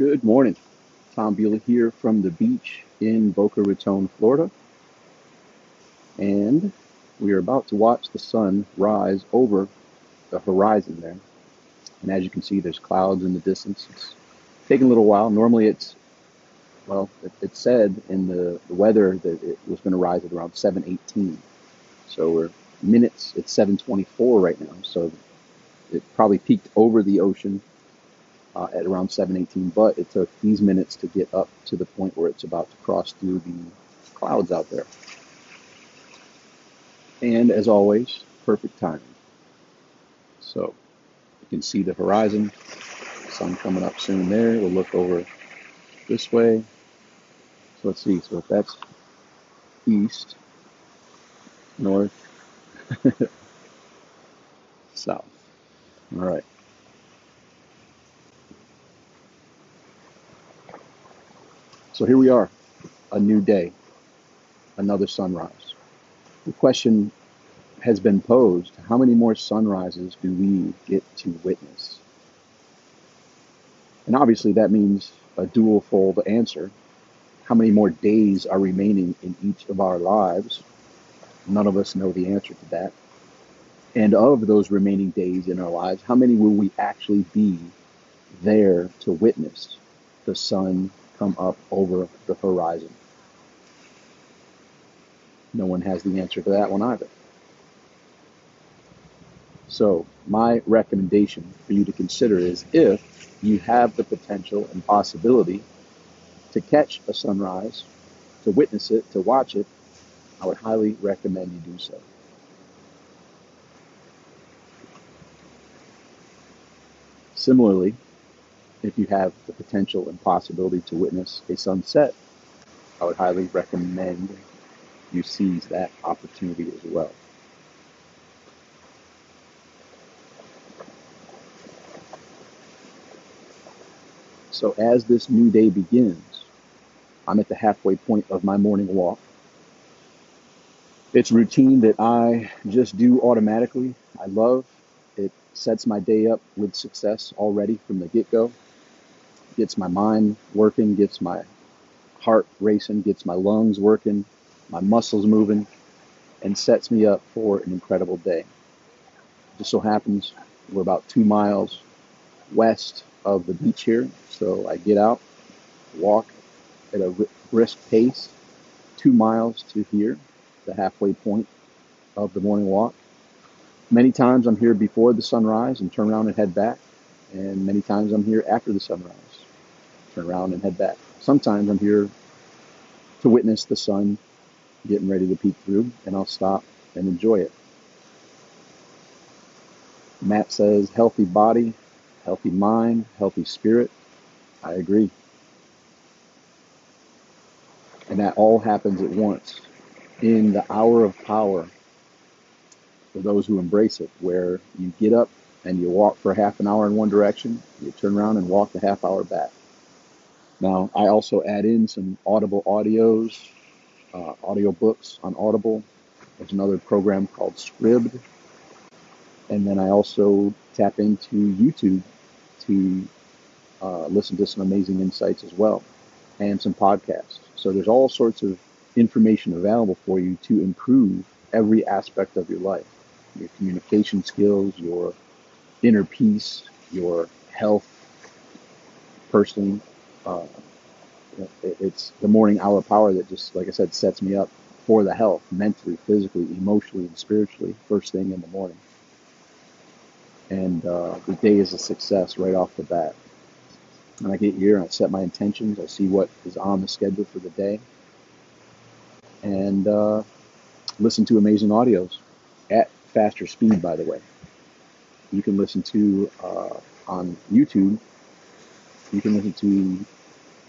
Good morning. Tom Beulah here from the beach in Boca Raton, Florida. And we are about to watch the sun rise over the horizon there. And as you can see, there's clouds in the distance. It's taking a little while. Normally it's, well, it, it said in the, the weather that it was going to rise at around 718. So we're minutes, it's 724 right now. So it probably peaked over the ocean uh, at around 718, but it took these minutes to get up to the point where it's about to cross through the clouds out there. And as always, perfect timing. So you can see the horizon, sun coming up soon there. We'll look over this way. So let's see. So if that's east, north, south. All right. So here we are, a new day, another sunrise. The question has been posed how many more sunrises do we get to witness? And obviously, that means a dual fold answer. How many more days are remaining in each of our lives? None of us know the answer to that. And of those remaining days in our lives, how many will we actually be there to witness the sun come up over the horizon? No one has the answer to that one either. So, my recommendation for you to consider is if you have the potential and possibility to catch a sunrise, to witness it, to watch it, I would highly recommend you do so. Similarly, if you have the potential and possibility to witness a sunset, I would highly recommend you seize that opportunity as well. So, as this new day begins, I'm at the halfway point of my morning walk. It's routine that I just do automatically. I love it sets my day up with success already from the get go gets my mind working, gets my heart racing, gets my lungs working, my muscles moving, and sets me up for an incredible day. Just so happens we're about two miles west of the beach here, so I get out, walk at a brisk pace, two miles to here, the halfway point of the morning walk. Many times I'm here before the sunrise and turn around and head back, and many times I'm here after the sunrise turn around and head back. Sometimes I'm here to witness the sun getting ready to peek through, and I'll stop and enjoy it. Matt says, healthy body, healthy mind, healthy spirit. I agree. And that all happens at once in the hour of power for those who embrace it, where you get up and you walk for half an hour in one direction, you turn around and walk the half hour back. Now, I also add in some Audible audios, uh, audio books on Audible. There's another program called Scribd. And then I also tap into YouTube to uh, listen to some amazing insights as well and some podcasts. So there's all sorts of information available for you to improve every aspect of your life your communication skills, your inner peace, your health personally, uh, it's the morning hour power that just, like I said, sets me up for the health, mentally, physically, emotionally, and spiritually, first thing in the morning. And uh, the day is a success right off the bat. And I get here and I set my intentions. I see what is on the schedule for the day, and uh, listen to amazing audios at faster speed. By the way, you can listen to uh, on YouTube. You can listen to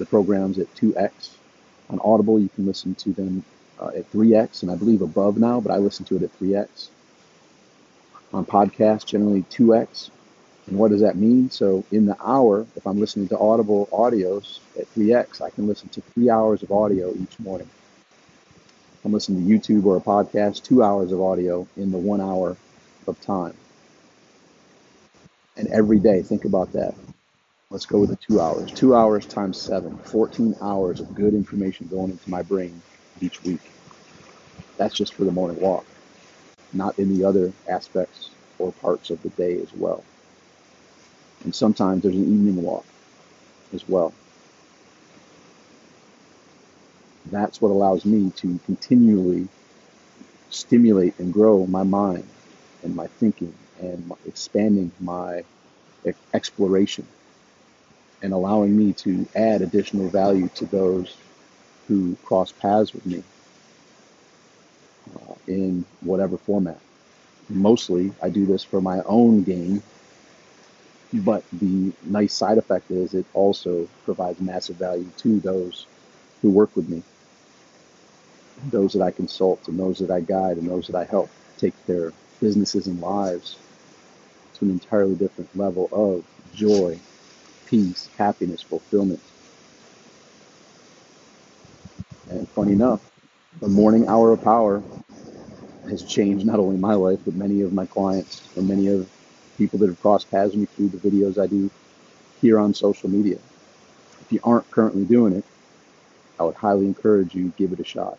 the programs at 2x. On Audible, you can listen to them uh, at 3x, and I believe above now, but I listen to it at 3x. On podcasts, generally 2x. And what does that mean? So in the hour, if I'm listening to Audible audios at 3x, I can listen to three hours of audio each morning. I'm listening to YouTube or a podcast, two hours of audio in the one hour of time. And every day, think about that Let's go with the two hours. Two hours times seven, 14 hours of good information going into my brain each week. That's just for the morning walk, not in the other aspects or parts of the day as well. And sometimes there's an evening walk as well. That's what allows me to continually stimulate and grow my mind and my thinking and expanding my exploration and allowing me to add additional value to those who cross paths with me uh, in whatever format. Mostly, I do this for my own gain, but the nice side effect is it also provides massive value to those who work with me, those that I consult, and those that I guide, and those that I help take their businesses and lives to an entirely different level of joy, peace, happiness, fulfillment. And funny enough, the morning hour of power has changed not only my life, but many of my clients and many of people that have crossed paths with me through the videos I do here on social media. If you aren't currently doing it, I would highly encourage you give it a shot.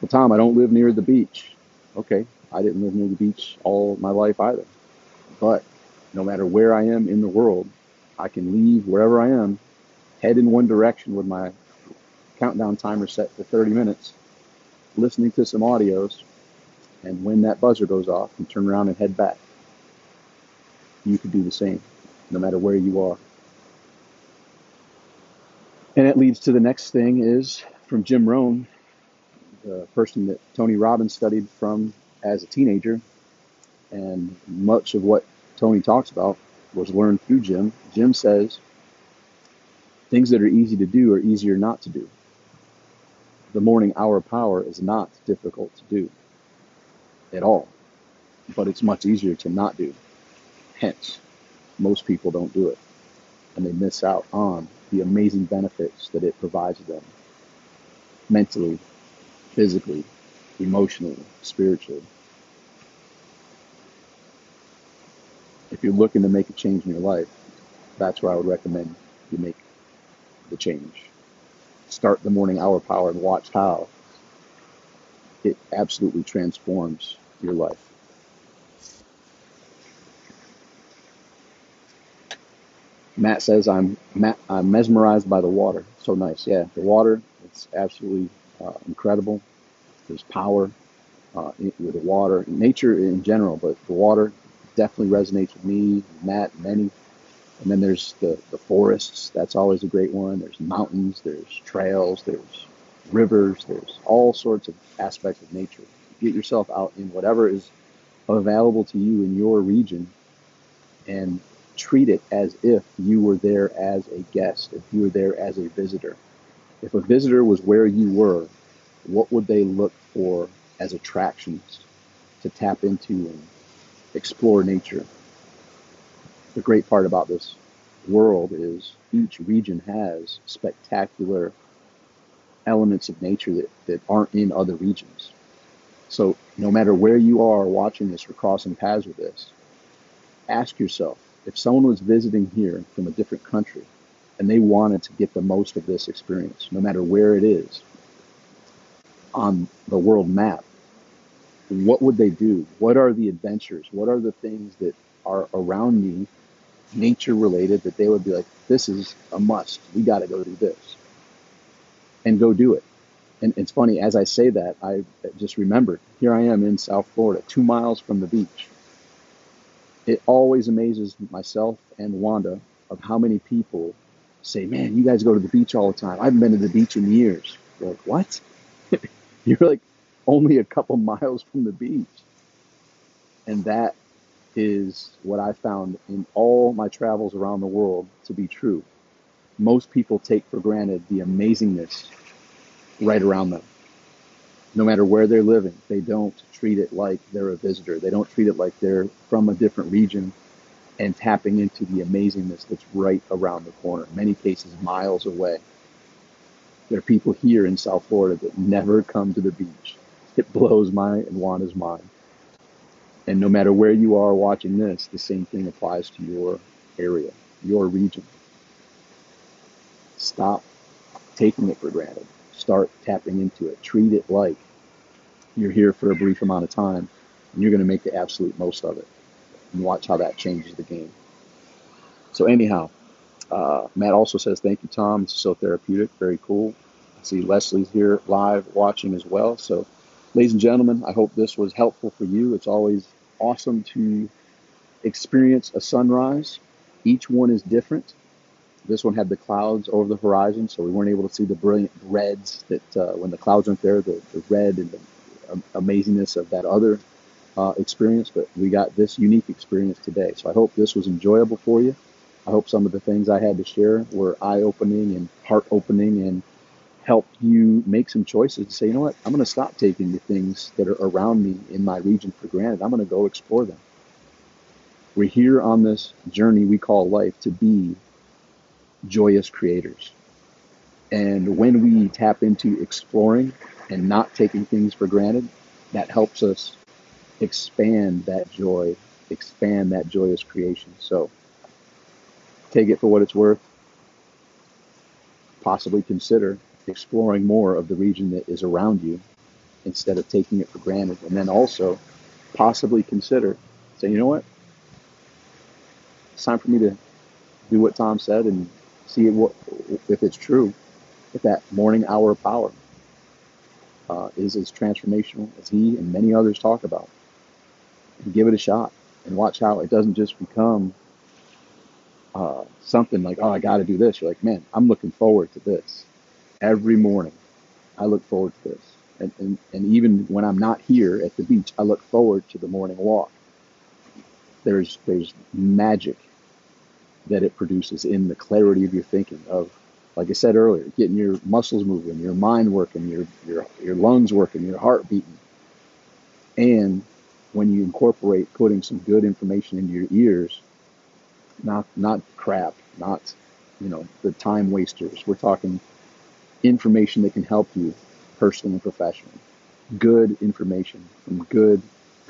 Well, Tom, I don't live near the beach. Okay, I didn't live near the beach all my life either. But no matter where I am in the world, I can leave wherever I am, head in one direction with my countdown timer set for 30 minutes, listening to some audios, and when that buzzer goes off, and turn around and head back. You could do the same, no matter where you are. And it leads to the next thing is from Jim Rohn, the person that Tony Robbins studied from as a teenager, and much of what Tony talks about was learned through Jim. Jim says things that are easy to do are easier not to do. The morning hour power is not difficult to do at all, but it's much easier to not do. Hence, most people don't do it, and they miss out on the amazing benefits that it provides them mentally, physically, emotionally, spiritually. If you're looking to make a change in your life, that's where I would recommend you make the change. Start the morning hour power and watch how it absolutely transforms your life. Matt says I'm I'm mesmerized by the water. So nice, yeah. The water, it's absolutely uh, incredible. There's power uh, in- with the water, nature in general, but the water definitely resonates with me, Matt, many. And then there's the the forests. That's always a great one. There's mountains. There's trails. There's rivers. There's all sorts of aspects of nature. Get yourself out in whatever is available to you in your region and treat it as if you were there as a guest, if you were there as a visitor. If a visitor was where you were, what would they look for as attractions to tap into and explore nature? The great part about this world is each region has spectacular elements of nature that, that aren't in other regions. So no matter where you are watching this or crossing paths with this, ask yourself if someone was visiting here from a different country and they wanted to get the most of this experience, no matter where it is on the world map, what would they do? What are the adventures? What are the things that are around me, nature related, that they would be like, this is a must. We got to go do this and go do it. And it's funny, as I say that, I just remembered here I am in South Florida, two miles from the beach it always amazes myself and Wanda of how many people say, "Man, you guys go to the beach all the time. I haven't been to the beach in years." You're like, "What? You're like only a couple miles from the beach." And that is what I found in all my travels around the world to be true. Most people take for granted the amazingness right around them. No matter where they're living, they don't treat it like they're a visitor. They don't treat it like they're from a different region and tapping into the amazingness that's right around the corner, in many cases miles away. There are people here in South Florida that never come to the beach. It blows my and Wanda's mind. And no matter where you are watching this, the same thing applies to your area. your region. Stop taking it for granted. Start tapping into it. Treat it like you're here for a brief amount of time and you're going to make the absolute most of it. And watch how that changes the game. So, anyhow, uh, Matt also says, Thank you, Tom. So therapeutic. Very cool. I see Leslie's here live watching as well. So, ladies and gentlemen, I hope this was helpful for you. It's always awesome to experience a sunrise. Each one is different. This one had the clouds over the horizon, so we weren't able to see the brilliant reds that uh, when the clouds aren't there, the, the red and the um, amazingness of that other uh, experience. But we got this unique experience today. So I hope this was enjoyable for you. I hope some of the things I had to share were eye opening and heart opening and helped you make some choices say, you know what, I'm going to stop taking the things that are around me in my region for granted. I'm going to go explore them. We're here on this journey we call life to be joyous creators. And when we tap into exploring and not taking things for granted, that helps us expand that joy, expand that joyous creation. So take it for what it's worth. Possibly consider exploring more of the region that is around you instead of taking it for granted. And then also possibly consider saying, you know what? It's time for me to do what Tom said and see what, if it's true, if that morning hour of power uh, is as transformational as he and many others talk about. And give it a shot and watch how it doesn't just become uh, something like, oh, I got to do this. You're like, man, I'm looking forward to this every morning. I look forward to this. And, and, and even when I'm not here at the beach, I look forward to the morning walk. There's, there's magic that it produces in the clarity of your thinking of like I said earlier, getting your muscles moving, your mind working, your your your lungs working, your heart beating. And when you incorporate putting some good information into your ears, not not crap, not you know the time wasters. We're talking information that can help you personally and professionally. Good information from good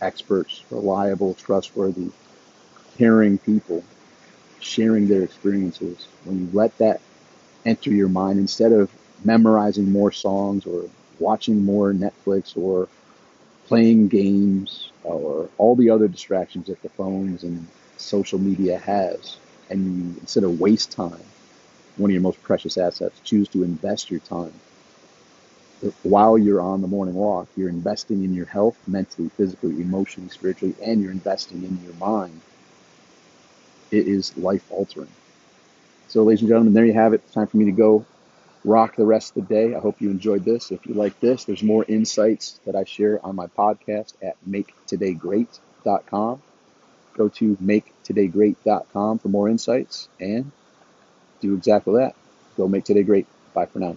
experts, reliable, trustworthy, caring people sharing their experiences. When you let that enter your mind instead of memorizing more songs or watching more Netflix or playing games or all the other distractions that the phones and social media has. And you, instead of waste time, one of your most precious assets, choose to invest your time. While you're on the morning walk, you're investing in your health, mentally, physically, emotionally, spiritually, and you're investing in your mind. It is life altering. So, ladies and gentlemen, there you have it. It's time for me to go rock the rest of the day. I hope you enjoyed this. If you like this, there's more insights that I share on my podcast at maketodaygreat.com. Go to maketodaygreat.com for more insights and do exactly that. Go make today great. Bye for now.